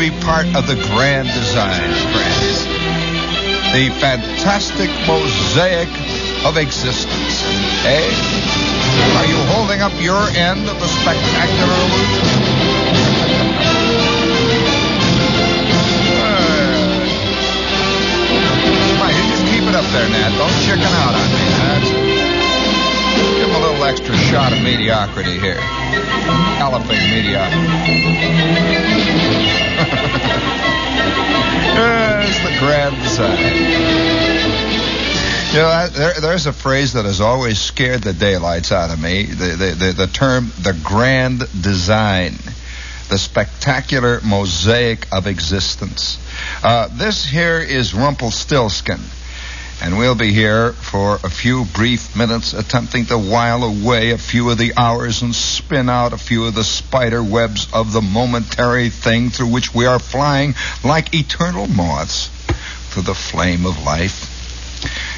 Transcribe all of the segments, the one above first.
be part of the grand design, friends? The fantastic mosaic of existence, eh? Are you holding up your end of the spectacular illusion? Right, you just keep it up there, Nat. Don't chicken out on me. That's extra shot of mediocrity here. Elephant mediocrity. There's the grand design. You know, there, there's a phrase that has always scared the daylights out of me. The, the, the, the term, the grand design. The spectacular mosaic of existence. Uh, this here is Rumpelstiltskin. And we'll be here for a few brief minutes attempting to while away a few of the hours and spin out a few of the spider webs of the momentary thing through which we are flying like eternal moths through the flame of life.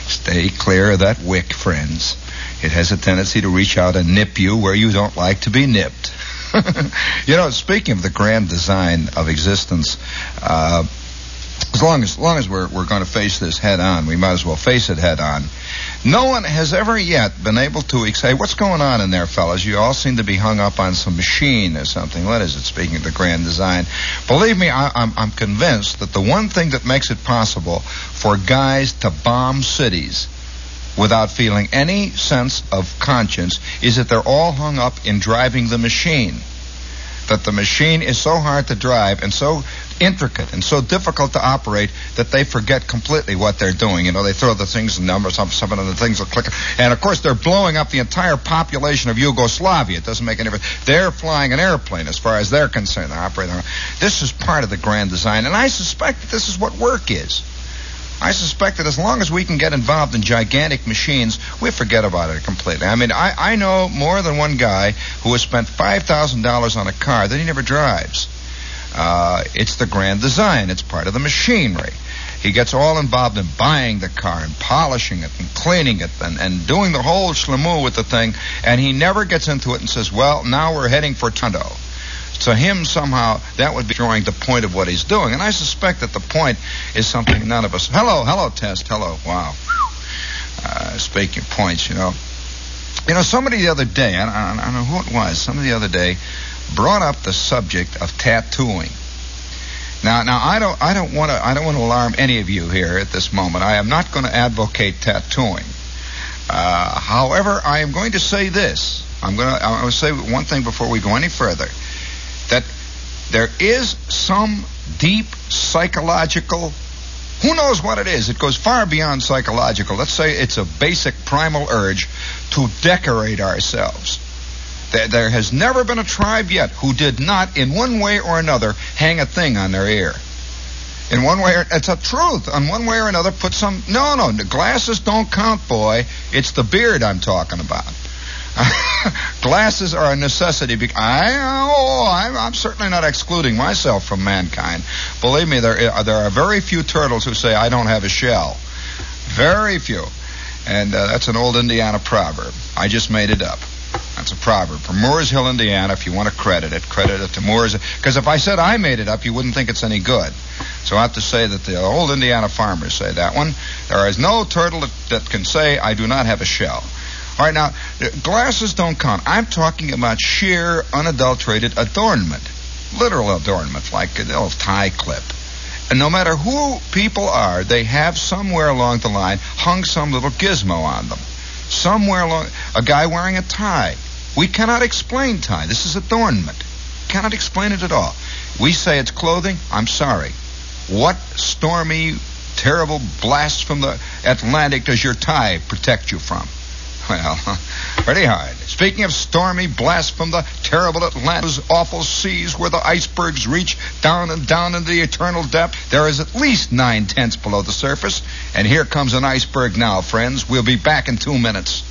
Stay clear of that wick, friends. It has a tendency to reach out and nip you where you don't like to be nipped. you know, speaking of the grand design of existence, uh, as long as, long as we're, we're going to face this head on, we might as well face it head on. No one has ever yet been able to say, what's going on in there, fellas? You all seem to be hung up on some machine or something. What is it, speaking of the grand design? Believe me, I, I'm, I'm convinced that the one thing that makes it possible for guys to bomb cities without feeling any sense of conscience is that they're all hung up in driving the machine. That the machine is so hard to drive and so intricate and so difficult to operate that they forget completely what they're doing. You know, they throw the things in numbers, some, some of the things will click. And of course, they're blowing up the entire population of Yugoslavia. It doesn't make any difference. They're flying an airplane as far as they're concerned. They're operating. This is part of the grand design. And I suspect that this is what work is. I suspect that as long as we can get involved in gigantic machines, we forget about it completely. I mean, I, I know more than one guy who has spent $5,000 on a car that he never drives. Uh, it's the grand design. It's part of the machinery. He gets all involved in buying the car and polishing it and cleaning it and, and doing the whole schlemoo with the thing, and he never gets into it and says, well, now we're heading for Tondo. To him, somehow, that would be drawing the point of what he's doing. And I suspect that the point is something none of us. Hello, hello, Test. Hello. Wow. Uh, speaking points, you know. You know, somebody the other day, I, I, I don't know who it was, somebody the other day brought up the subject of tattooing. Now, now I don't, I don't want to, I don't want to alarm any of you here at this moment. I am not going to advocate tattooing. Uh, however, I am going to say this. I'm going to, I'm going to say one thing before we go any further. That there is some deep psychological, who knows what it is? It goes far beyond psychological. Let's say it's a basic primal urge to decorate ourselves. There, there has never been a tribe yet who did not, in one way or another, hang a thing on their ear. In one way, or, it's a truth. On one way or another, put some. No, no, the glasses don't count, boy. It's the beard I'm talking about. Glasses are a necessity. Be- I, oh, I'm, I'm certainly not excluding myself from mankind. Believe me, there are, there are very few turtles who say I don't have a shell. Very few, and uh, that's an old Indiana proverb. I just made it up. That's a proverb from Moores Hill, Indiana. If you want to credit it, credit it to Moores. Because if I said I made it up, you wouldn't think it's any good. So I have to say that the old Indiana farmers say that one. There is no turtle that, that can say I do not have a shell. All right, now glasses don't count. I'm talking about sheer, unadulterated adornment, literal adornment, like a little tie clip. And no matter who people are, they have somewhere along the line hung some little gizmo on them. Somewhere along, a guy wearing a tie. We cannot explain tie. This is adornment. Cannot explain it at all. We say it's clothing. I'm sorry. What stormy, terrible blast from the Atlantic does your tie protect you from? Well, pretty hard. Speaking of stormy blasts from the terrible Atlanta's awful seas where the icebergs reach down and down into the eternal depth, there is at least nine tenths below the surface. And here comes an iceberg now, friends. We'll be back in two minutes.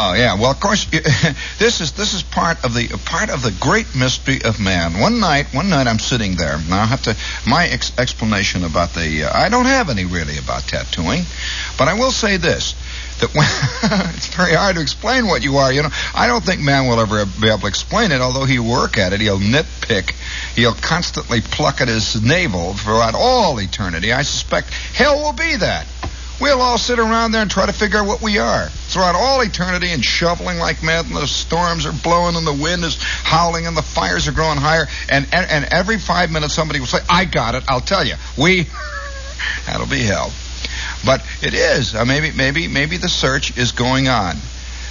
Oh yeah, well of course this is this is part of the part of the great mystery of man. One night, one night I'm sitting there. Now I have to my ex- explanation about the uh, I don't have any really about tattooing, but I will say this: that when it's very hard to explain what you are. You know, I don't think man will ever be able to explain it. Although he work at it, he'll nitpick, he'll constantly pluck at his navel throughout all eternity. I suspect hell will be that. We'll all sit around there and try to figure out what we are throughout all eternity and shoveling like mad, and the storms are blowing, and the wind is howling, and the fires are growing higher. And and, and every five minutes, somebody will say, "I got it." I'll tell you, we that'll be hell. But it is. Uh, maybe maybe maybe the search is going on.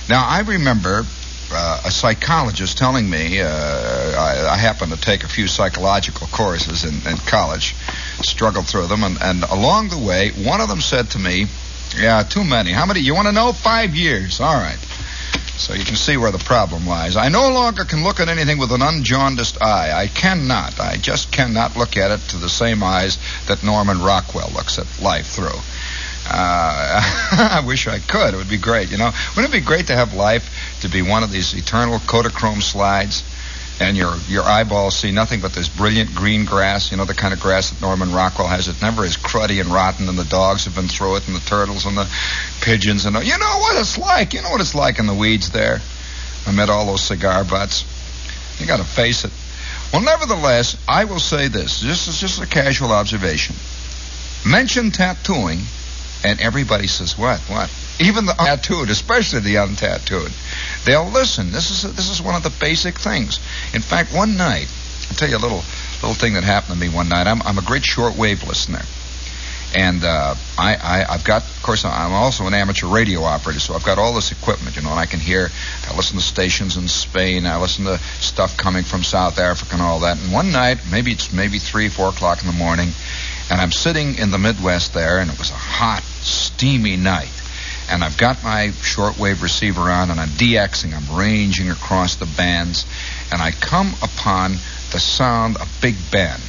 Now I remember uh, a psychologist telling me, uh, I, I happened to take a few psychological courses in, in college, struggled through them, and, and along the way, one of them said to me, Yeah, too many. How many? You want to know? Five years. All right. So you can see where the problem lies. I no longer can look at anything with an unjaundiced eye. I cannot. I just cannot look at it to the same eyes that Norman Rockwell looks at life through. Uh, I wish I could. It would be great, you know. Wouldn't it be great to have life to be one of these eternal Kodachrome slides, and your your eyeballs see nothing but this brilliant green grass, you know, the kind of grass that Norman Rockwell has. It never is cruddy and rotten, and the dogs have been through it, and the turtles and the pigeons, and you know what it's like. You know what it's like in the weeds there, amid all those cigar butts. You got to face it. Well, nevertheless, I will say this. This is just a casual observation. Mention tattooing and everybody says, what, what? Even the tattooed, especially the untattooed. They'll listen. This is, this is one of the basic things. In fact, one night, I'll tell you a little, little thing that happened to me one night. I'm, I'm a great shortwave listener. And uh, I, I, I've got, of course, I'm also an amateur radio operator, so I've got all this equipment, you know, and I can hear, I listen to stations in Spain, I listen to stuff coming from South Africa and all that. And one night, maybe it's maybe three, four o'clock in the morning, and I'm sitting in the Midwest there, and it was a hot, steamy night. And I've got my shortwave receiver on, and I'm DXing, I'm ranging across the bands, and I come upon the sound of Big Ben.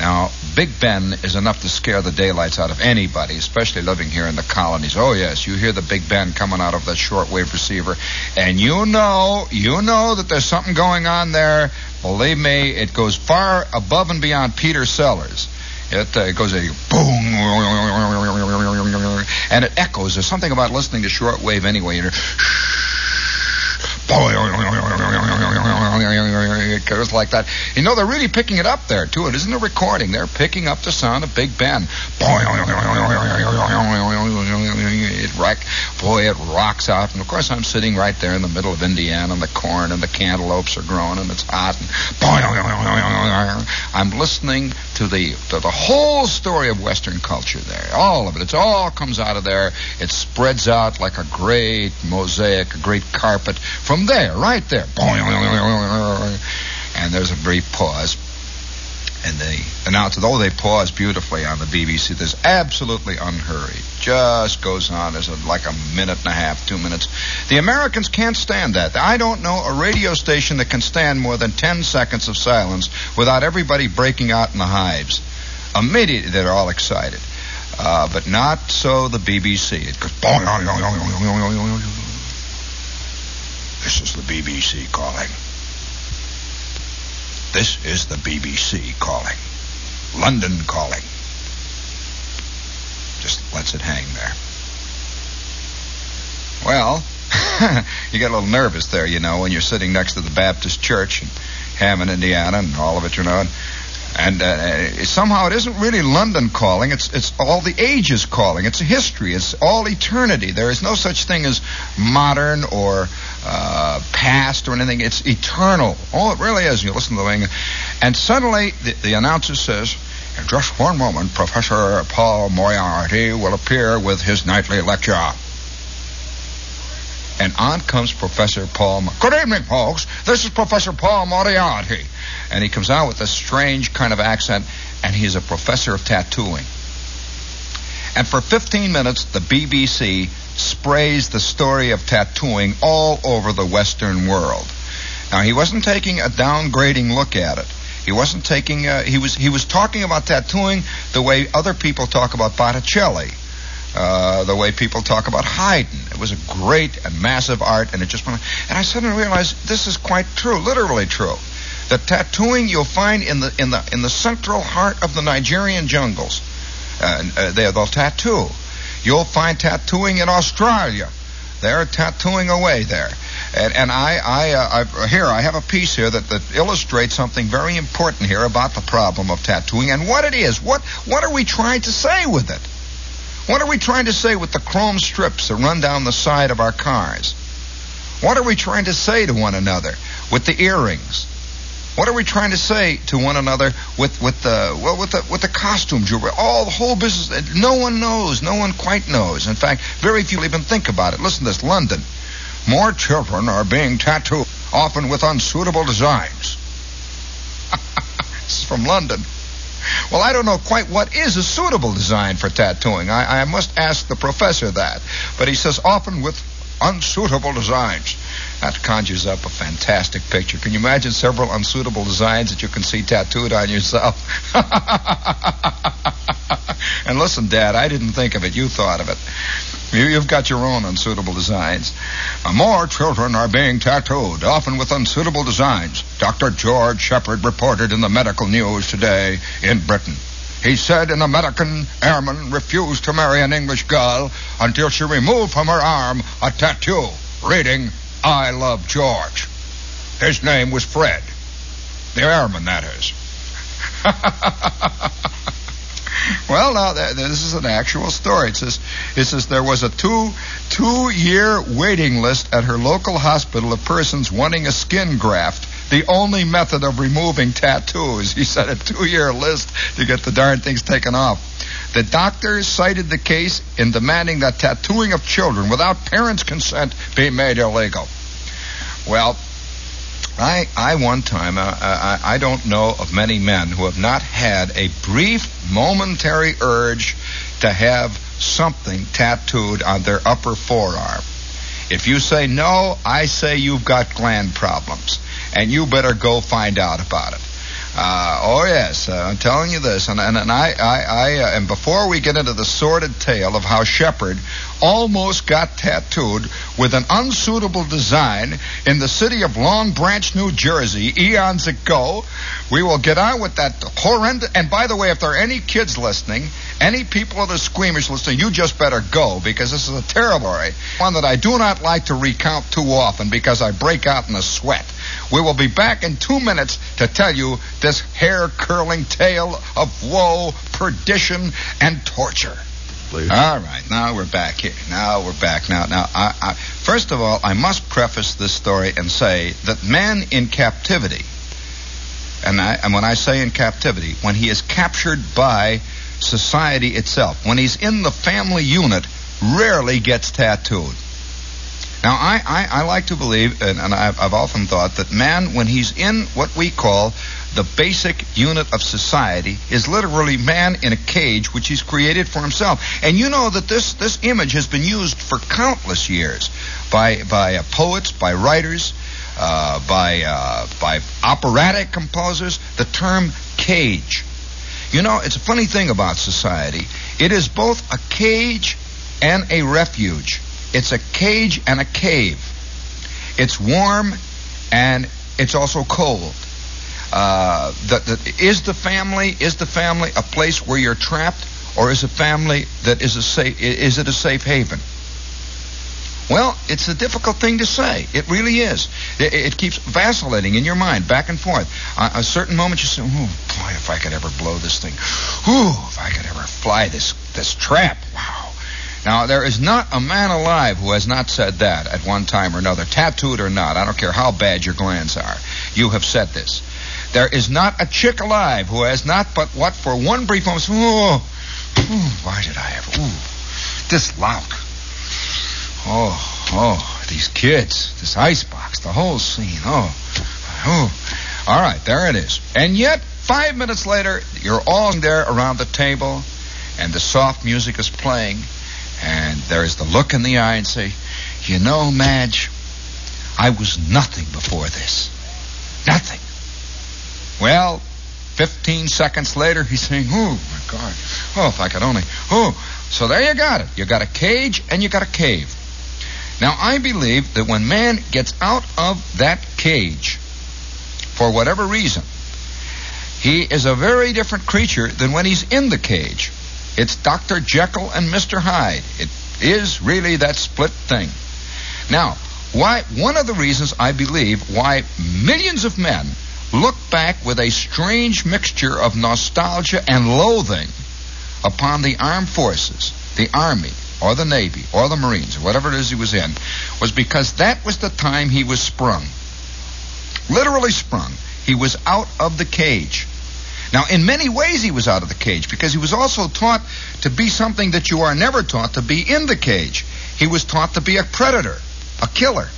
Now, Big Ben is enough to scare the daylights out of anybody, especially living here in the colonies. Oh, yes, you hear the Big Ben coming out of that shortwave receiver, and you know, you know that there's something going on there. Believe me, it goes far above and beyond Peter Sellers. It uh, goes a boom, and it echoes. There's something about listening to shortwave anyway. Know, it goes like that. You know, they're really picking it up there, too. It isn't a recording. They're picking up the sound of Big Ben. It rock, boy, it rocks out. And of course, I'm sitting right there in the middle of Indiana, and the corn and the cantaloupes are growing, and it's hot. And I'm listening to the to the whole story of Western culture there, all of it. It all comes out of there. It spreads out like a great mosaic, a great carpet from there, right there. And there's a brief pause and they announce it. Oh, they pause beautifully on the BBC. There's absolutely unhurried. Just goes on. There's a, like a minute and a half, two minutes. The Americans can't stand that. I don't know a radio station that can stand more than 10 seconds of silence without everybody breaking out in the hives. Immediately, they're all excited. Uh, but not so the BBC. It goes. This is the BBC calling. This is the BBC calling. London calling. Just lets it hang there. Well, you get a little nervous there, you know, when you're sitting next to the Baptist church in Hammond, Indiana, and all of it, you know. And, and uh, somehow it isn't really London calling. It's it's all the ages calling. It's history. It's all eternity. There is no such thing as modern or uh, past or anything. It's eternal. All it really is. You listen to the thing, and suddenly the, the announcer says, "In just one moment, Professor Paul Moriarty will appear with his nightly lecture." And on comes Professor Paul. Good evening, folks. This is Professor Paul Moriarty. And he comes out with a strange kind of accent, and he's a professor of tattooing. And for 15 minutes, the BBC sprays the story of tattooing all over the Western world. Now, he wasn't taking a downgrading look at it. He wasn't taking. Uh, he was. He was talking about tattooing the way other people talk about Botticelli uh, the way people talk about Haydn. It was a great and massive art, and it just went. And I suddenly realized this is quite true, literally true. The tattooing you'll find in the in the in the central heart of the Nigerian jungles, uh, uh, they, they'll tattoo. You'll find tattooing in Australia. They're tattooing away there. And, and I, I, uh, I, here, I have a piece here that, that illustrates something very important here about the problem of tattooing and what it is. What, what are we trying to say with it? What are we trying to say with the chrome strips that run down the side of our cars? What are we trying to say to one another with the earrings? What are we trying to say to one another with with the well with the with the costume jewelry? All the whole business. Uh, no one knows. No one quite knows. In fact, very few even think about it. Listen to this: London. More children are being tattooed, often with unsuitable designs. this is from London. Well, I don't know quite what is a suitable design for tattooing. I, I must ask the professor that. But he says often with unsuitable designs. That conjures up a fantastic picture. Can you imagine several unsuitable designs that you can see tattooed on yourself? and listen, Dad, I didn't think of it. You thought of it. You, have got your own unsuitable designs. Uh, more children are being tattooed, often with unsuitable designs. Dr. George Shepard reported in the medical news today in Britain. He said an American airman refused to marry an English girl until she removed from her arm a tattoo reading, I love George. His name was Fred. The airman, that is. well, now this is an actual story. It says, it says there was a two two year waiting list at her local hospital of persons wanting a skin graft the only method of removing tattoos. He said a two year list to get the darn things taken off. The doctors cited the case in demanding that tattooing of children without parents' consent be made illegal. Well, I, I one time, uh, I, I don't know of many men who have not had a brief, momentary urge to have something tattooed on their upper forearm. If you say no, I say you've got gland problems and you better go find out about it. Uh, oh yes, uh, I'm telling you this, and and, and I I, I uh, and before we get into the sordid tale of how Shepherd almost got tattooed with an unsuitable design in the city of Long Branch, New Jersey, eons ago, we will get on with that horrendous. And by the way, if there are any kids listening, any people that are squeamish listening, you just better go because this is a terrible one that I do not like to recount too often because I break out in a sweat. We will be back in two minutes to tell you this hair curling tale of woe, perdition, and torture. Please. All right, now we're back here. Now we're back. Now, now, I, I, first of all, I must preface this story and say that man in captivity, and, I, and when I say in captivity, when he is captured by society itself, when he's in the family unit, rarely gets tattooed. Now, I, I, I like to believe, and, and I've, I've often thought, that man, when he's in what we call the basic unit of society, is literally man in a cage which he's created for himself. And you know that this, this image has been used for countless years by, by uh, poets, by writers, uh, by, uh, by operatic composers, the term cage. You know, it's a funny thing about society. It is both a cage and a refuge. It's a cage and a cave. It's warm and it's also cold. Uh, the, the, is the family is the family a place where you're trapped, or is a family that is a safe is it a safe haven? Well, it's a difficult thing to say. It really is. It, it keeps vacillating in your mind, back and forth. Uh, a certain moment you say, "Oh boy, if I could ever blow this thing. Ooh, if I could ever fly this this trap. Wow." Now, there is not a man alive who has not said that at one time or another, tattooed or not. I don't care how bad your glands are. You have said this. There is not a chick alive who has not but what for one brief moment, oh, oh why did I ever, ooh, this lout. Oh, oh, these kids, this icebox, the whole scene, oh, oh. All right, there it is. And yet, five minutes later, you're all there around the table, and the soft music is playing, and there is the look in the eye and say, You know, Madge, I was nothing before this. Nothing. Well, 15 seconds later, he's saying, Oh, my God. Oh, if I could only. Oh. So there you got it. You got a cage and you got a cave. Now, I believe that when man gets out of that cage, for whatever reason, he is a very different creature than when he's in the cage. It's Dr. Jekyll and Mr. Hyde. It is really that split thing. Now, why one of the reasons I believe why millions of men look back with a strange mixture of nostalgia and loathing upon the armed forces, the army, or the navy, or the marines, or whatever it is he was in, was because that was the time he was sprung. Literally sprung. He was out of the cage. Now, in many ways, he was out of the cage because he was also taught to be something that you are never taught to be in the cage. He was taught to be a predator, a killer.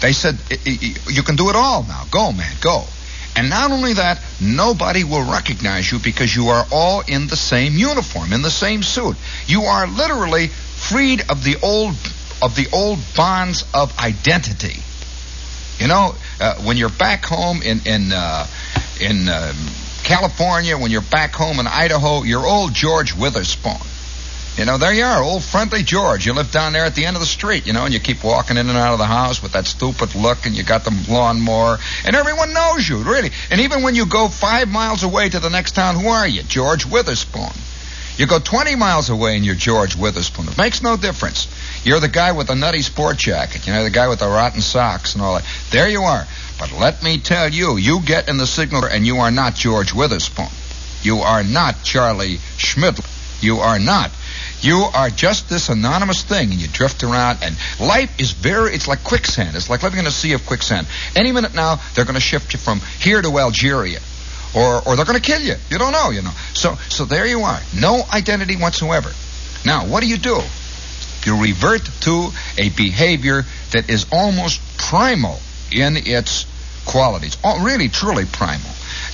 They said, You can do it all now. Go, man, go. And not only that, nobody will recognize you because you are all in the same uniform, in the same suit. You are literally freed of the old of the old bonds of identity. You know, uh, when you're back home in in uh, in uh, California, when you're back home in Idaho, you're old George Witherspoon. You know, there you are, old friendly George. You live down there at the end of the street, you know, and you keep walking in and out of the house with that stupid look, and you got the lawnmower, and everyone knows you, really. And even when you go five miles away to the next town, who are you? George Witherspoon. You go 20 miles away and you're George Witherspoon. It makes no difference. You're the guy with the nutty sport jacket, you know, the guy with the rotten socks and all that. There you are. But let me tell you, you get in the signal and you are not George Witherspoon. You are not Charlie Schmidt. You are not. You are just this anonymous thing, and you drift around. And life is very, it's like quicksand. It's like living in a sea of quicksand. Any minute now, they're going to shift you from here to Algeria. Or, or they're going to kill you. You don't know, you know. So, so there you are. No identity whatsoever. Now, what do you do? You revert to a behavior that is almost primal in its qualities. Oh, really, truly primal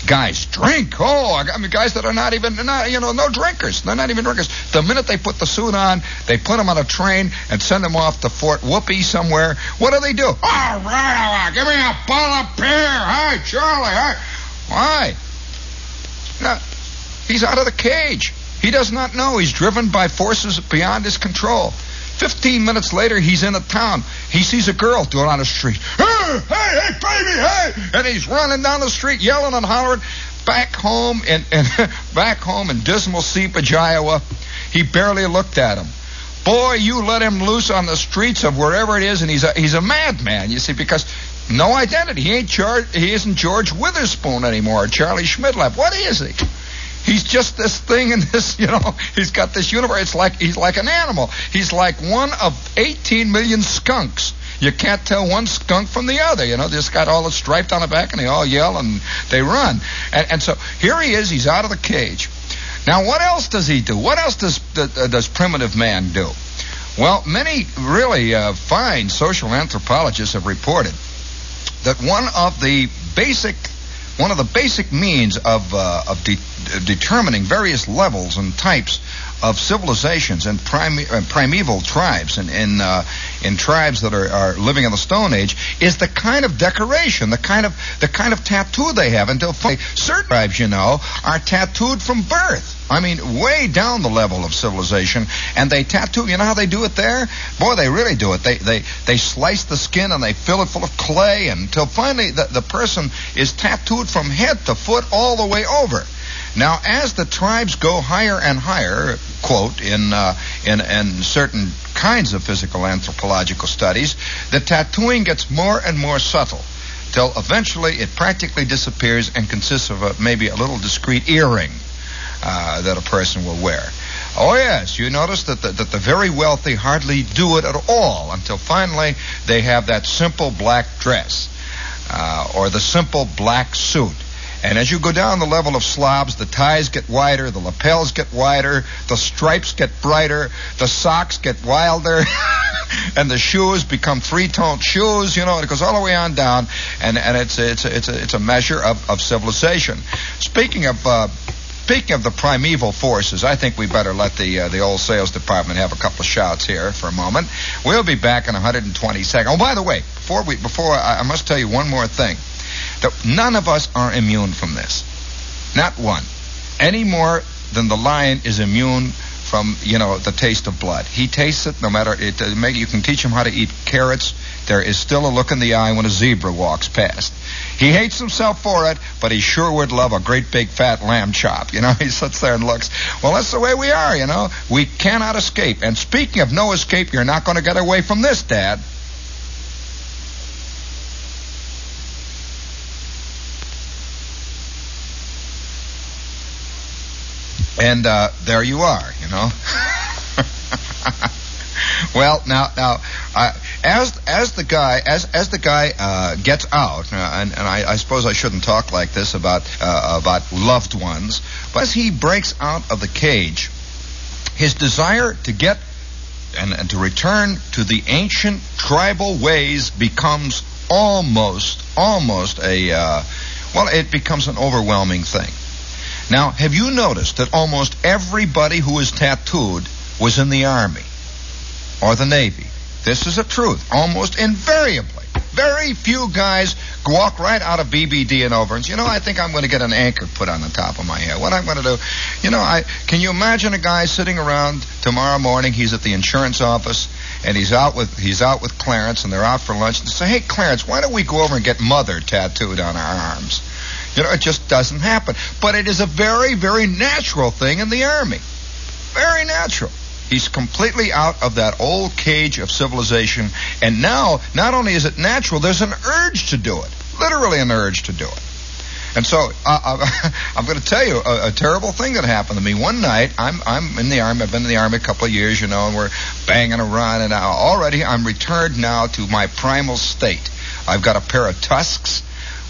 guys drink. Oh, I mean, guys that are not even, not, you know, no drinkers. They're not even drinkers. The minute they put the suit on, they put them on a train and send them off to Fort Whoopi somewhere. What do they do? Oh, All right, give me a bottle of beer. Hi, Charlie. Hi. Why? No, he's out of the cage. He does not know. He's driven by forces beyond his control. Fifteen minutes later, he's in a town. He sees a girl doing on the street. Hey, hey, hey, baby, hey! And he's running down the street, yelling and hollering. Back home in, in back home in dismal Seepage, Iowa, he barely looked at him. Boy, you let him loose on the streets of wherever it is, and he's a, he's a madman. You see, because no identity. He ain't George, he isn't George Witherspoon anymore, Charlie Schmidlap. What is he? He's just this thing in this, you know, he's got this universe. It's like he's like an animal. He's like one of 18 million skunks. You can't tell one skunk from the other. You know, they just got all the striped on the back and they all yell and they run. And, and so here he is. He's out of the cage. Now, what else does he do? What else does does primitive man do? Well, many really uh, fine social anthropologists have reported that one of the basic one of the basic means of, uh, of de- determining various levels and types of civilizations and prime- uh, primeval tribes and in, uh, in tribes that are, are living in the Stone Age is the kind of decoration, the kind of the kind of tattoo they have. Until certain tribes, you know, are tattooed from birth. I mean, way down the level of civilization, and they tattoo. You know how they do it there? Boy, they really do it. They they they slice the skin and they fill it full of clay until finally the, the person is tattooed from head to foot all the way over. Now, as the tribes go higher and higher, quote in uh, in in certain kinds of physical anthropological studies, the tattooing gets more and more subtle till eventually it practically disappears and consists of a, maybe a little discreet earring uh, that a person will wear. Oh yes, you notice that the, that the very wealthy hardly do it at all until finally they have that simple black dress uh, or the simple black suit. And as you go down the level of slobs, the ties get wider, the lapels get wider, the stripes get brighter, the socks get wilder, and the shoes become three-tone shoes. You know, it goes all the way on down, and and it's it's it's a, it's a measure of, of civilization. Speaking of uh, Speaking of the primeval forces, I think we better let the uh, the old sales department have a couple of shouts here for a moment. We'll be back in 120 seconds. Oh, by the way, before we before I, I must tell you one more thing. That none of us are immune from this. Not one. Any more than the lion is immune from you know the taste of blood. He tastes it no matter it. Uh, you can teach him how to eat carrots there is still a look in the eye when a zebra walks past. He hates himself for it, but he sure would love a great big fat lamb chop. You know, he sits there and looks. Well, that's the way we are, you know. We cannot escape. And speaking of no escape, you're not going to get away from this, Dad. And uh, there you are, you know. well, now, now, uh, as as the guy as as the guy uh, gets out, uh, and, and I, I, suppose I shouldn't talk like this about uh, about loved ones, but as he breaks out of the cage, his desire to get and, and to return to the ancient tribal ways becomes almost almost a uh, well, it becomes an overwhelming thing. Now, have you noticed that almost everybody who is tattooed was in the Army or the Navy? This is a truth. Almost invariably. Very few guys walk right out of BBD and over and say, you know, I think I'm going to get an anchor put on the top of my head. What I'm going to do, you know, I can you imagine a guy sitting around tomorrow morning? He's at the insurance office and he's out with he's out with Clarence and they're out for lunch and say, hey, Clarence, why don't we go over and get mother tattooed on our arms? You know, it just doesn't happen. But it is a very, very natural thing in the Army. Very natural. He's completely out of that old cage of civilization. And now, not only is it natural, there's an urge to do it. Literally an urge to do it. And so uh, I'm going to tell you a, a, terrible thing that happened to me one night. I'm I'm in the army. I've been in the army a couple of years, you know, and we're banging around. And I already I'm returned now to my primal state. I've got a pair of tusks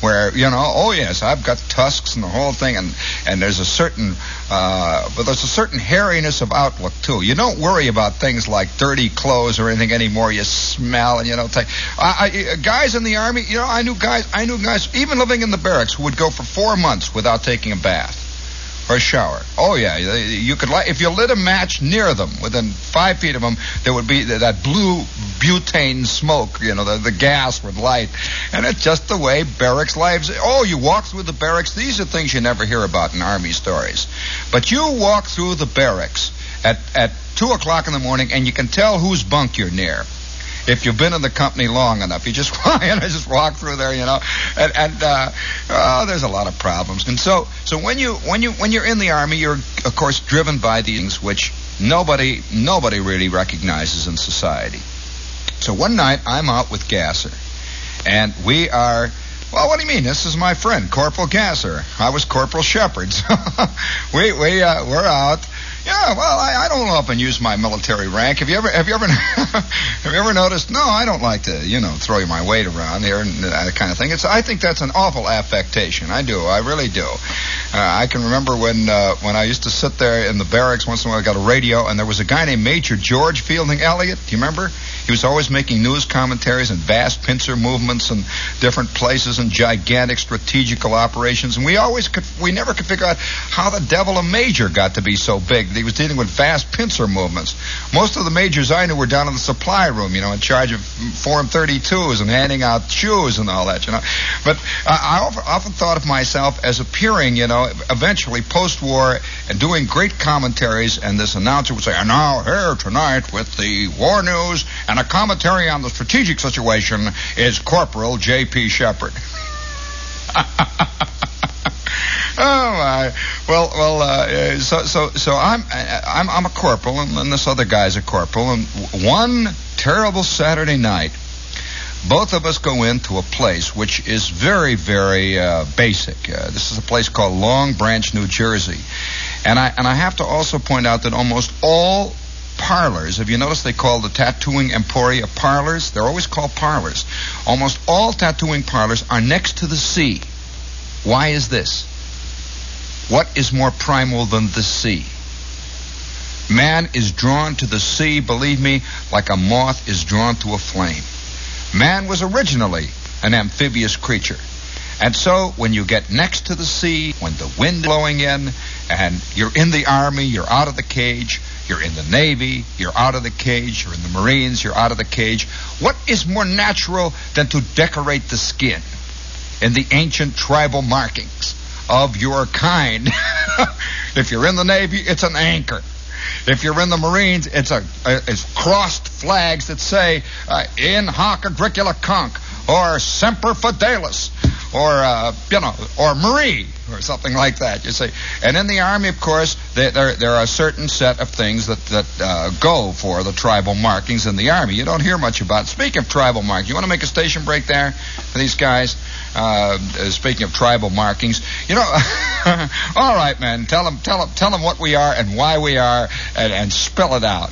where you know, oh yes, I've got tusks and the whole thing, and and there's a certain, uh, but there's a certain hairiness of outlook too. You don't worry about things like dirty clothes or anything anymore. You smell and you know, take, I, I, guys in the army, you know, I knew guys, I knew guys even living in the barracks who would go for four months without taking a bath or a shower. Oh yeah, you could light if you lit a match near them, within five feet of them, there would be that blue butane smoke. You know, the, the gas would light, and it's just the way barracks lives. Oh, you walk through the barracks. These are things you never hear about in army stories, but you walk through the barracks at at two o'clock in the morning, and you can tell whose bunk you're near if you've been in the company long enough. You just just walk through there, you know, and, and uh, oh, there's a lot of problems. And so, so when you when you when you're in the army, you're of course driven by these things which nobody nobody really recognizes in society. So one night I'm out with Gasser, and we are. Well, what do you mean? This is my friend, Corporal Gasser. I was Corporal Shepherd. So we we uh, we're out yeah, well, I, I don't often use my military rank. Have you ever have you ever have you ever noticed? No, I don't like to you know throw my weight around here and that kind of thing. It's I think that's an awful affectation. I do, I really do. Uh, I can remember when uh, when I used to sit there in the barracks once in a while. I got a radio, and there was a guy named Major George Fielding Eliot. Do you remember? He was always making news commentaries and vast pincer movements and different places and gigantic strategical operations. And we always could, we never could figure out how the devil a major got to be so big. that He was dealing with vast pincer movements. Most of the majors I knew were down in the supply room, you know, in charge of Form 32s and handing out shoes and all that, you know. But uh, I often, thought of myself as appearing, you know, eventually post-war and doing great commentaries. And this announcer would say, "And now here tonight with the war news." And a commentary on the strategic situation is Corporal J.P. Shepherd. oh my! Well, well. Uh, so, so, so I'm, I'm, I'm a corporal, and, and this other guy's a corporal. And one terrible Saturday night, both of us go into a place which is very, very uh, basic. Uh, this is a place called Long Branch, New Jersey, and I and I have to also point out that almost all parlors. Have you noticed they call the tattooing emporia parlors? They're always called parlors. Almost all tattooing parlors are next to the sea. Why is this? What is more primal than the sea? Man is drawn to the sea, believe me, like a moth is drawn to a flame. Man was originally an amphibious creature. And so when you get next to the sea, when the wind blowing in, and you're in the army, you're out of the cage, you're in the Navy, you're out of the cage, you're in the Marines, you're out of the cage. What is more natural than to decorate the skin in the ancient tribal markings of your kind? if you're in the Navy, it's an anchor. If you're in the Marines, it's a, it's crossed flags that say uh, "In hoc agricula conc" or "Semper Fidelis." or uh, you know, or Marie, or something like that. You see, and in the army, of course, there there, there are a certain set of things that that uh, go for the tribal markings in the army. You don't hear much about. Speaking of tribal markings, you want to make a station break there for these guys. Uh, speaking of tribal markings, you know, all right, man, tell them, tell them, tell them what we are and why we are, and, and spell it out.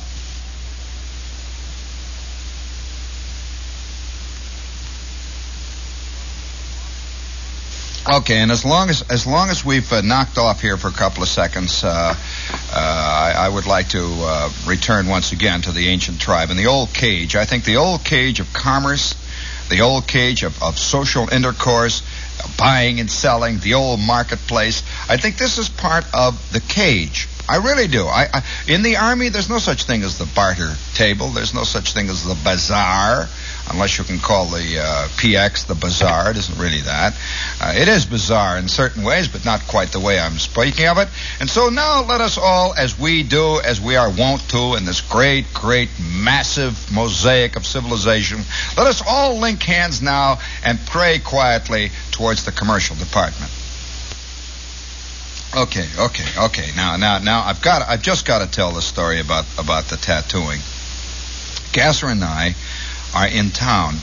Okay, and as long as as long as we've uh, knocked off here for a couple of seconds, uh, uh, I, I, would like to uh, return once again to the ancient tribe and the old cage. I think the old cage of commerce, the old cage of, of social intercourse, buying and selling, the old marketplace. I think this is part of the cage. I really do. I, I in the army, there's no such thing as the barter table. There's no such thing as the bazaar unless you can call the uh, PX the bazaar. It isn't really that. Uh, it is bizarre in certain ways, but not quite the way I'm speaking of it. And so now let us all, as we do, as we are wont to in this great, great, massive mosaic of civilization, let us all link hands now and pray quietly towards the commercial department. Okay, okay, okay. Now, now, now, I've got, I've just got to tell the story about about the tattooing. Gasser and I are in town.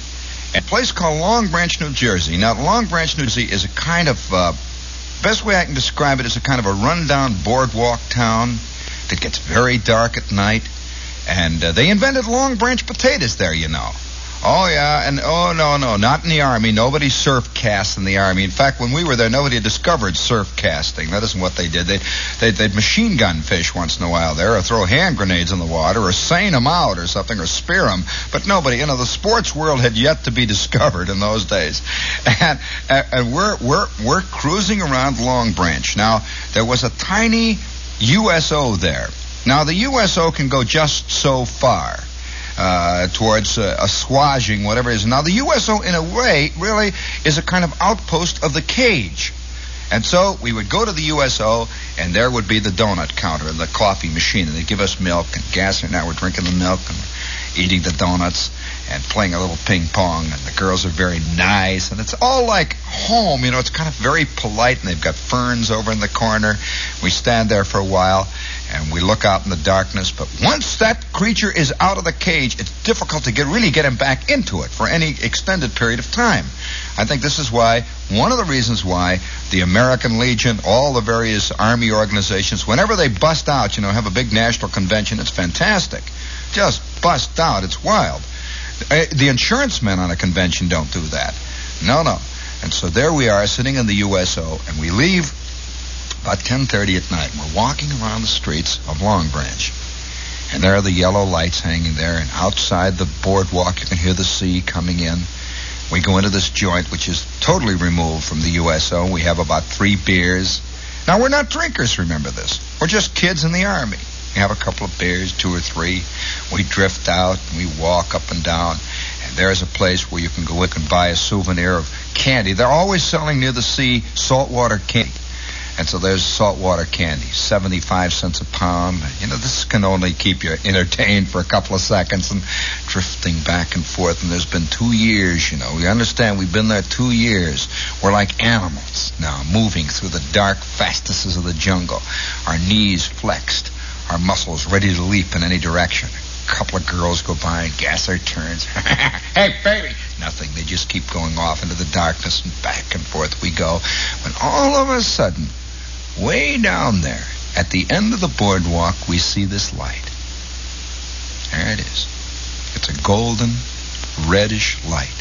A place called Long Branch, New Jersey. Now, Long Branch, New Jersey is a kind of, uh, best way I can describe it is a kind of a rundown boardwalk town that gets very dark at night. And uh, they invented Long Branch potatoes there, you know. Oh yeah, and oh no no, not in the army. Nobody surf cast in the army. In fact, when we were there, nobody had discovered surf casting. That isn't what they did. They they they'd machine gun fish once in a while there, or throw hand grenades in the water, or seine them out, or something, or spear them. But nobody, you know, the sports world had yet to be discovered in those days. And and we're we're we're cruising around Long Branch. Now there was a tiny USO there. Now the USO can go just so far uh, towards uh, assuaging whatever it is. Now, the USO, in a way, really is a kind of outpost of the cage. And so we would go to the USO, and there would be the donut counter and the coffee machine, and they'd give us milk and gas, and now we're drinking the milk and eating the donuts and playing a little ping pong, and the girls are very nice, and it's all like home, you know. It's kind of very polite, and they've got ferns over in the corner. We stand there for a while, and we look out in the darkness. But once that creature is out of the cage, it's difficult to get really get him back into it for any extended period of time. I think this is why one of the reasons why the American Legion, all the various army organizations, whenever they bust out, you know, have a big national convention, it's fantastic. Just bust out, it's wild. Uh, the insurance men on a convention don't do that. No, no. And so there we are sitting in the USO, and we leave about 10.30 at night. We're walking around the streets of Long Branch. And there are the yellow lights hanging there, and outside the boardwalk you can hear the sea coming in. We go into this joint, which is totally removed from the USO. We have about three beers. Now, we're not drinkers, remember this. We're just kids in the Army. We have a couple of beers, two or three. We drift out, and we walk up and down. And there's a place where you can go and buy a souvenir of candy. They're always selling near the sea saltwater candy. And so there's saltwater candy, 75 cents a pound. You know, this can only keep you entertained for a couple of seconds and drifting back and forth. And there's been two years, you know. We understand we've been there two years. We're like animals now, moving through the dark fastnesses of the jungle, our knees flexed, our muscles ready to leap in any direction. A couple of girls go by and Gasser turns. hey, baby! Nothing. They just keep going off into the darkness and back and forth we go. When all of a sudden, Way down there, at the end of the boardwalk, we see this light. There it is. It's a golden, reddish light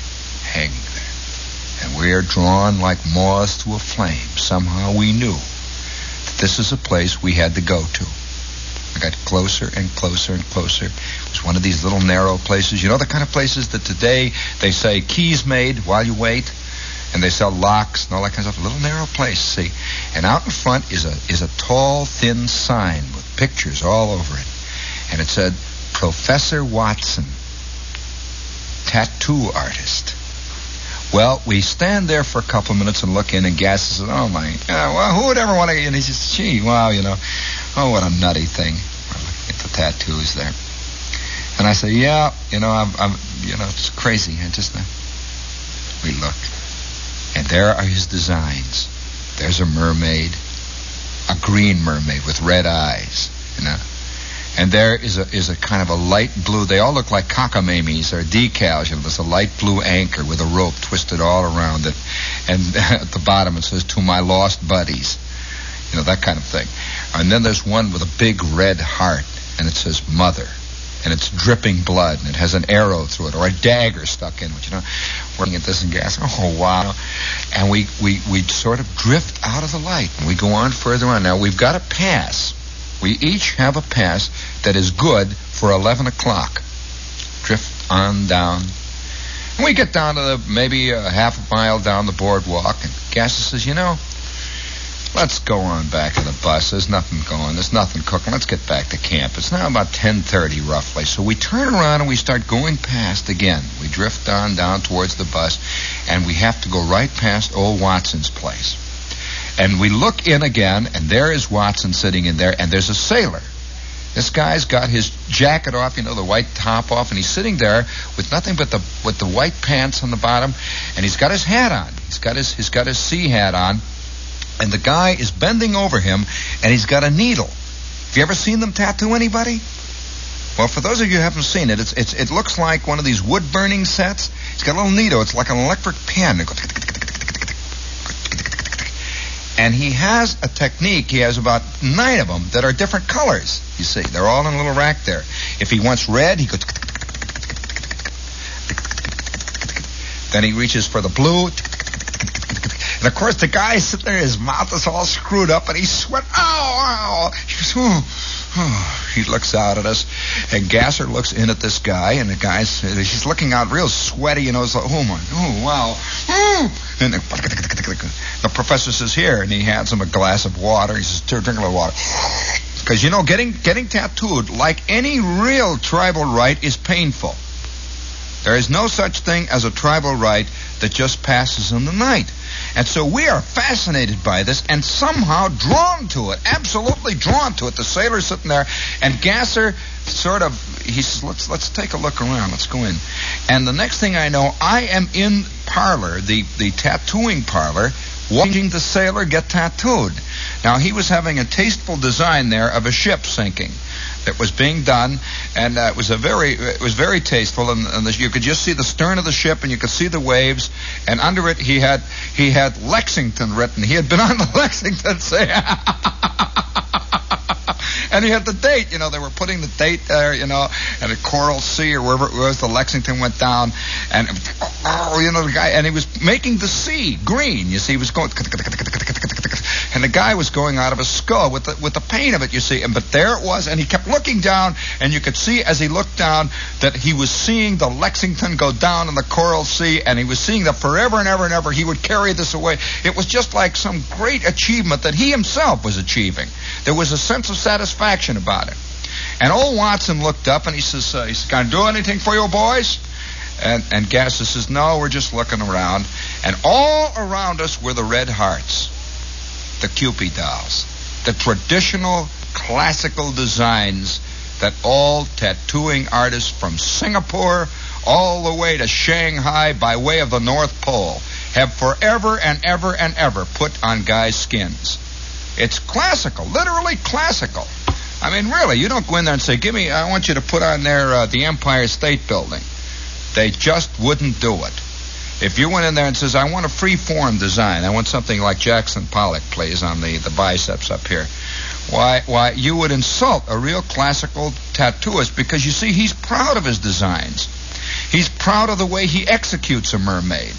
hanging there. And we are drawn like moths to a flame. Somehow we knew that this is a place we had to go to. I got closer and closer and closer. It was one of these little narrow places. You know the kind of places that today they say keys made while you wait? And they sell locks and all that kind of stuff. A little narrow place, see. And out in front is a is a tall, thin sign with pictures all over it, and it said Professor Watson, tattoo artist. Well, we stand there for a couple of minutes and look in, and Gas says, "Oh my, well, who would ever want to?" Get and he says, "Gee, wow, you know, oh, what a nutty thing." We're looking into tattoos there. And I say, yeah, you know, I'm, I'm you know, it's crazy. I just, uh, we look. And there are his designs. There's a mermaid, a green mermaid with red eyes, you know. And there is a is a kind of a light blue. They all look like cockamamies or decals. You know, there's a light blue anchor with a rope twisted all around it, and at the bottom it says "To my lost buddies," you know that kind of thing. And then there's one with a big red heart, and it says "Mother." And it's dripping blood, and it has an arrow through it, or a dagger stuck in it. You know, working at this and gas. Oh wow! And we we we sort of drift out of the light, and we go on further on. Now we've got a pass. We each have a pass that is good for 11 o'clock. Drift on down. And we get down to the maybe a half a mile down the boardwalk, and Gasser says, "You know." Let's go on back to the bus. There's nothing going. There's nothing cooking. Let's get back to camp. It's now about 10:30 roughly. So we turn around and we start going past again. We drift on down towards the bus, and we have to go right past old Watson's place. And we look in again, and there is Watson sitting in there, and there's a sailor. This guy's got his jacket off, you know, the white top off, and he's sitting there with nothing but the with the white pants on the bottom, and he's got his hat on. He's got his he's got his sea hat on and the guy is bending over him, and he's got a needle. Have you ever seen them tattoo anybody? Well, for those of you who haven't seen it, it's, it's, it looks like one of these wood burning sets. It's got a little needle. It's like an electric pen. And he has a technique. He has about nine of them that are different colors. You see, they're all in a little rack there. If he wants red, he goes. Then he reaches for the blue. And of course, the guy sitting there, his mouth is all screwed up, and he's sweating. Oh, oh. He, goes, oh, he looks out at us, and Gasser looks in at this guy, and the guy's he's looking out real sweaty, you know. It's like, oh my, oh wow, and the, the professor says here, and he hands him a glass of water. He says, drink a little water. Because you know, getting getting tattooed, like any real tribal rite, is painful. There is no such thing as a tribal rite that just passes in the night. And so we are fascinated by this and somehow drawn to it, absolutely drawn to it. The sailor's sitting there, and Gasser sort of he says, "Let's let's take a look around. Let's go in." And the next thing I know, I am in parlor, the the tattooing parlor, watching the sailor get tattooed. Now he was having a tasteful design there of a ship sinking that was being done, and uh, it was a very it was very tasteful, and, and the, you could just see the stern of the ship, and you could see the waves, and under it he had he had Lexington written. He had been on the Lexington, say. and he had the date. You know, they were putting the date there. You know, and the Coral Sea or wherever it was, the Lexington went down, and oh, you know, the guy, and he was making the sea green. You see, he was going and the guy was going out of his skull with the with the pain of it, you see. And but there it was, and he kept looking down, and you could see as he looked down that he was seeing the Lexington go down in the Coral Sea, and he was seeing that forever and ever and ever he would carry this away. It was just like some great achievement that he himself was achieving. There was a sense of satisfaction about it. And old Watson looked up and he says, uh, he says, "Can I do anything for you boys?" And, and Gasser says, "No, we're just looking around." And all around us were the red hearts the Cupid dolls, the traditional classical designs that all tattooing artists from Singapore all the way to Shanghai by way of the North Pole have forever and ever and ever put on guys' skins. It's classical, literally classical. I mean, really, you don't go in there and say, "Give me, I want you to put on there uh, the Empire State Building." They just wouldn't do it. If you went in there and says, I want a free form design, I want something like Jackson Pollock plays on the, the biceps up here, why, why, you would insult a real classical tattooist because you see, he's proud of his designs. He's proud of the way he executes a mermaid.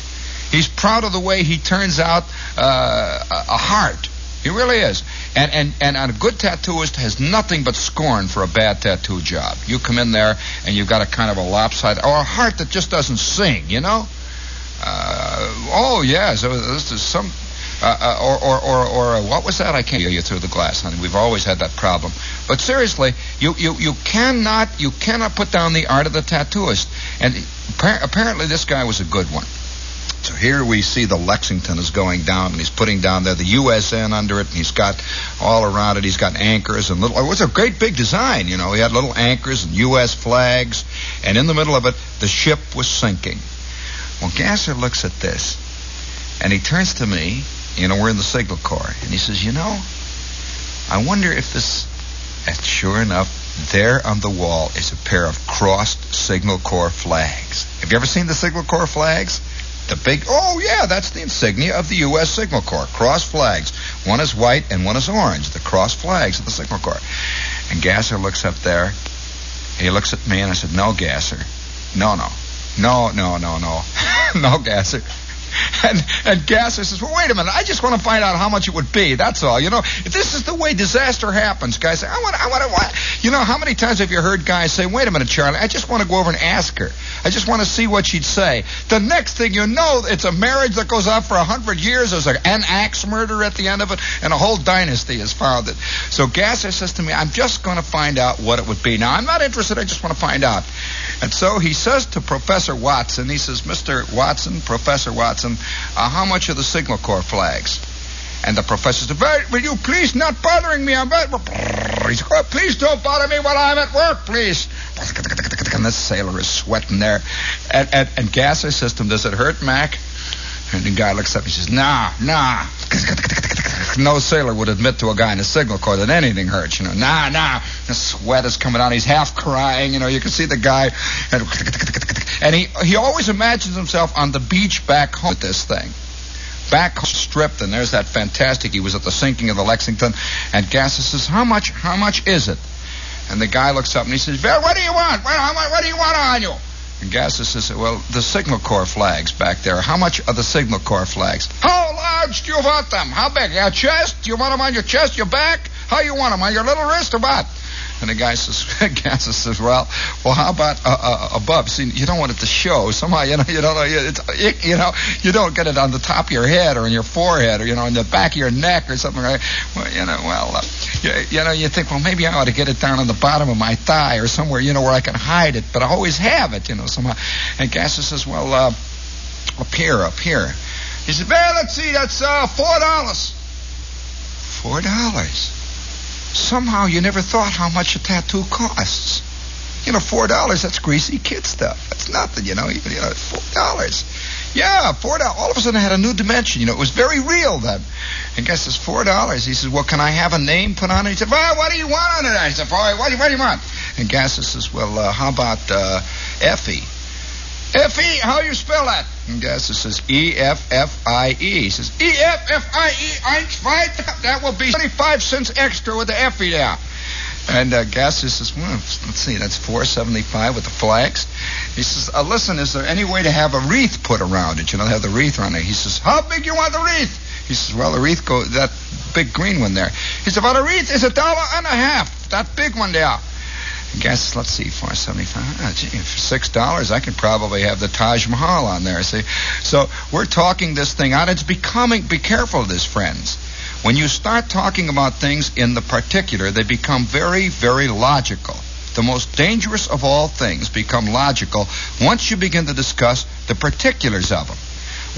He's proud of the way he turns out uh, a heart. He really is. And, and, and a good tattooist has nothing but scorn for a bad tattoo job. You come in there and you've got a kind of a lopsided, or a heart that just doesn't sing, you know? Uh, oh yeah, so this is some. Uh, uh, or, or, or, or uh, what was that? I can't hear you through the glass, honey. We've always had that problem. But seriously, you, you, you cannot you cannot put down the art of the tattooist. And apparently, this guy was a good one. So here we see the Lexington is going down, and he's putting down there the USN under it, and he's got all around it. He's got anchors and little. It was a great big design, you know. He had little anchors and U.S. flags, and in the middle of it, the ship was sinking. Well, Gasser looks at this, and he turns to me. You know, we're in the signal corps, and he says, "You know, I wonder if this." And sure enough, there on the wall is a pair of crossed Signal Corps flags. Have you ever seen the Signal Corps flags? The big, oh yeah, that's the insignia of the U.S. Signal Corps. Cross flags. One is white and one is orange. The cross flags of the Signal Corps. And Gasser looks up there. He looks at me and I said, no, Gasser. No, no. No, no, no, no. no, Gasser. And, and Gasser says, well, wait a minute. I just want to find out how much it would be. That's all. You know, this is the way disaster happens, guys, I want, I want to? You know, how many times have you heard guys say, wait a minute, Charlie, I just want to go over and ask her. I just want to see what she'd say. The next thing you know, it's a marriage that goes on for a hundred years. There's like an axe murder at the end of it, and a whole dynasty is founded. So Gasser says to me, I'm just going to find out what it would be. Now, I'm not interested. I just want to find out. And so he says to Professor Watson, he says, Mr. Watson, Professor Watson, uh, how much are the Signal Corps flags? And the professor said, will you please not bothering me? I'm he said, oh, please don't bother me while I'm at work, please. And the sailor is sweating there. And, and, and Gasser says to him, does it hurt, Mac? And the guy looks up and says, nah, nah. No sailor would admit to a guy in a signal corps that anything hurts, you know. Nah, nah. The sweat is coming out. He's half crying, you know. You can see the guy. And, he, he always imagines himself on the beach back home with this thing. Back stripped, and there's that fantastic. He was at the sinking of the Lexington, and Gasser says, how much, how much is it? And the guy looks up and he says, "Well, what do you want? What, what do you want on you? Gasser says, well, the Signal Corps flags back there. How much are the Signal Corps flags? How large do you want them? How big? Your chest? Do you want them on your chest, your back? How you want them? On your little wrist or what? And the guy says, Gasser says, well, well, how about uh, uh, above? See, you don't want it to show. Somehow, you know, you don't know, it's, you know, you don't get it on the top of your head or in your forehead or you know, in the back of your neck or something like. Well, you know, well, uh, you, you know, you think, well, maybe I ought to get it down on the bottom of my thigh or somewhere, you know, where I can hide it, but I always have it, you know, somehow. And Gasser says, well, uh, up here, up here. He said, well, let's see, that's uh, four dollars. Four dollars. Somehow you never thought how much a tattoo costs. You know, four dollars, that's greasy kid stuff. That's nothing, you know, even, you know, four dollars. Yeah, four dollars. All of a sudden, it had a new dimension. You know, it was very real then. And guess it's four dollars. He says, "Well, can I have a name put on it?" He said, "Well, what do you want on it?" I said, "Boy, what do you, what do you want?" And Gasser says, "Well, uh, how about uh, Effie?" Effie, how you spell that? And Gasser says E F F I E. He says E F F I E. Einschweid. That will be twenty-five cents extra with the F E there. And uh, Gasser says, well, let's see, that's 475 with the flags. He says, uh, listen, is there any way to have a wreath put around it? You know, have the wreath around it. He says, how big you want the wreath? He says, well, the wreath go that big green one there. He says, well, the wreath is a dollar and a half. That big one there. Gasser, let's see, 475. Oh, gee, for six dollars, I could probably have the Taj Mahal on there. See, so we're talking this thing out. It's becoming. Be careful of this, friends. When you start talking about things in the particular, they become very, very logical. The most dangerous of all things become logical once you begin to discuss the particulars of them.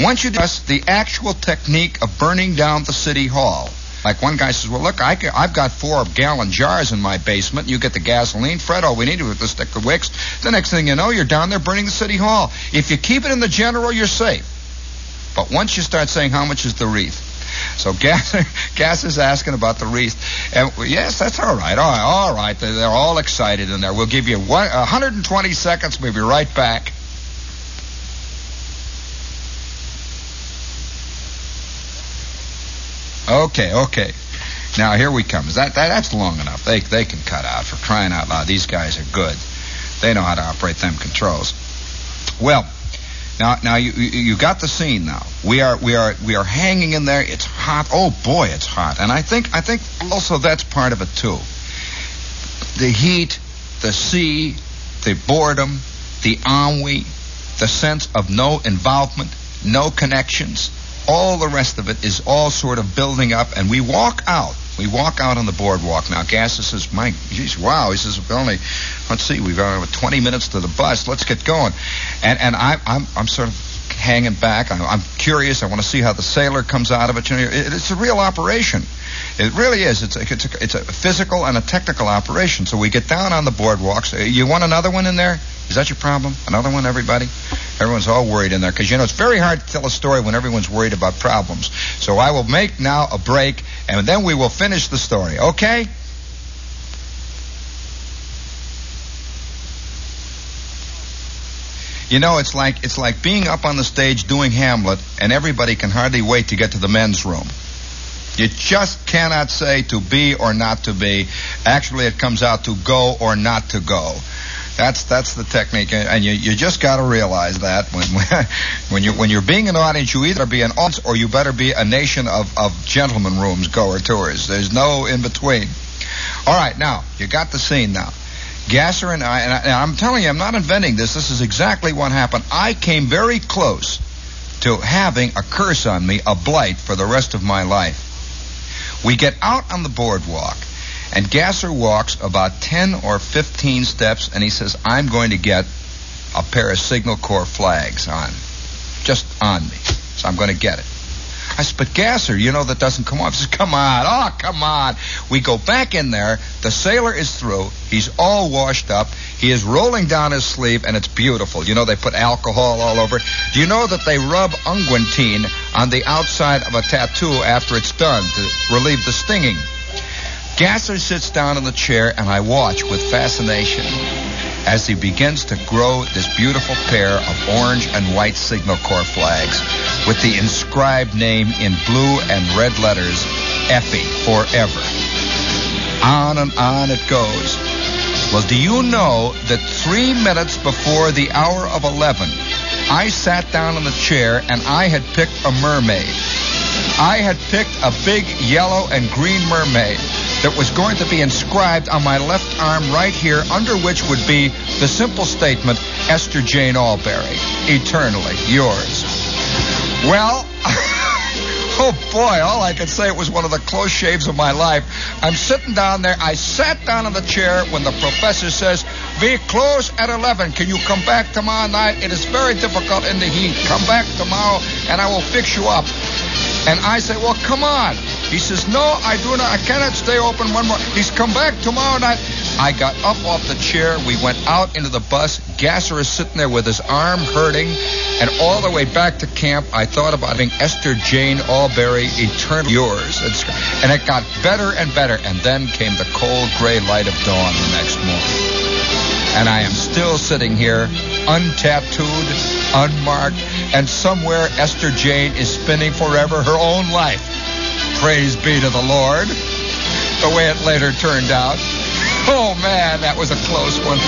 Once you discuss the actual technique of burning down the city hall. Like one guy says, well, look, I have got four gallon jars in my basement. You get the gasoline. Fred, all we need is to stick of wicks. The next thing you know, you're down there burning the city hall. If you keep it in the general, you're safe. But once you start saying how much is the wreath, so Gas, Gas is asking about the wreath. And yes, that's all right. All right, all right. They're, they're all excited in there. We'll give you one, 120 seconds. We'll be right back. Okay, okay. Now here we come. Is that, that that's long enough? They they can cut out for crying out loud. These guys are good. They know how to operate them controls. Well, now, now you you got the scene. Now we are we are we are hanging in there. It's hot. Oh boy, it's hot. And I think I think also that's part of it too. The heat, the sea, the boredom, the ennui, the sense of no involvement, no connections. All the rest of it is all sort of building up, and we walk out. We walk out on the boardwalk. Now, Gasser says, Mike, geez, wow." He says, "We're only let's see, we've got 20 minutes to the bus. Let's get going. And and I, I'm I'm sort of hanging back. I'm, I'm curious. I want to see how the sailor comes out of it. You know, it, it's a real operation. It really is. It's a, it's, a, it's a physical and a technical operation. So we get down on the boardwalks. Uh, you want another one in there? Is that your problem? Another one, everybody? Everyone's all worried in there because you know it's very hard to tell a story when everyone's worried about problems. So I will make now a break and then we will finish the story. Okay? You know, it's like it's like being up on the stage doing Hamlet, and everybody can hardly wait to get to the men's room. You just cannot say to be or not to be. Actually, it comes out to go or not to go. That's that's the technique, and you, you just got to realize that when when you when you're being an audience, you either be an audience or you better be a nation of of gentlemen rooms goer tours. There's no in between. All right, now you got the scene now. Gasser and I, and, I, and I'm telling you, I'm not inventing this. This is exactly what happened. I came very close to having a curse on me, a blight for the rest of my life. We get out on the boardwalk and Gasser walks about 10 or 15 steps and he says, I'm going to get a pair of Signal Corps flags on, just on me. So I'm going to get it. I said, but Gasser, you know that doesn't come off. He says, come on, oh, come on. We go back in there. The sailor is through. He's all washed up. He is rolling down his sleeve, and it's beautiful. You know, they put alcohol all over. Do you know that they rub unguentine on the outside of a tattoo after it's done to relieve the stinging? Gasser sits down in the chair, and I watch with fascination as he begins to grow this beautiful pair of orange and white Signal Corps flags with the inscribed name in blue and red letters, Effie, forever. On and on it goes. Well, do you know that three minutes before the hour of 11, I sat down in the chair and I had picked a mermaid. I had picked a big yellow and green mermaid that was going to be inscribed on my left arm right here, under which would be the simple statement, Esther Jane Alberry, eternally yours. Well, oh boy, all I could say it was one of the close shaves of my life. I'm sitting down there. I sat down in the chair when the professor says, We close at 11. Can you come back tomorrow night? It is very difficult in the heat. Come back tomorrow and I will fix you up. And I say, Well, come on. He says, No, I do not. I cannot stay open one more. He's come back tomorrow night. I got up off the chair. We went out into the bus. Gasser is sitting there with his arm hurting. And all the way back to camp, I thought about having Esther Jane Alberry, eternal yours. And it got better and better. And then came the cold gray light of dawn the next morning. And I am still sitting here, untattooed, unmarked, and somewhere Esther Jane is spinning forever her own life Praise be to the Lord. The way it later turned out. Oh man, that was a close one.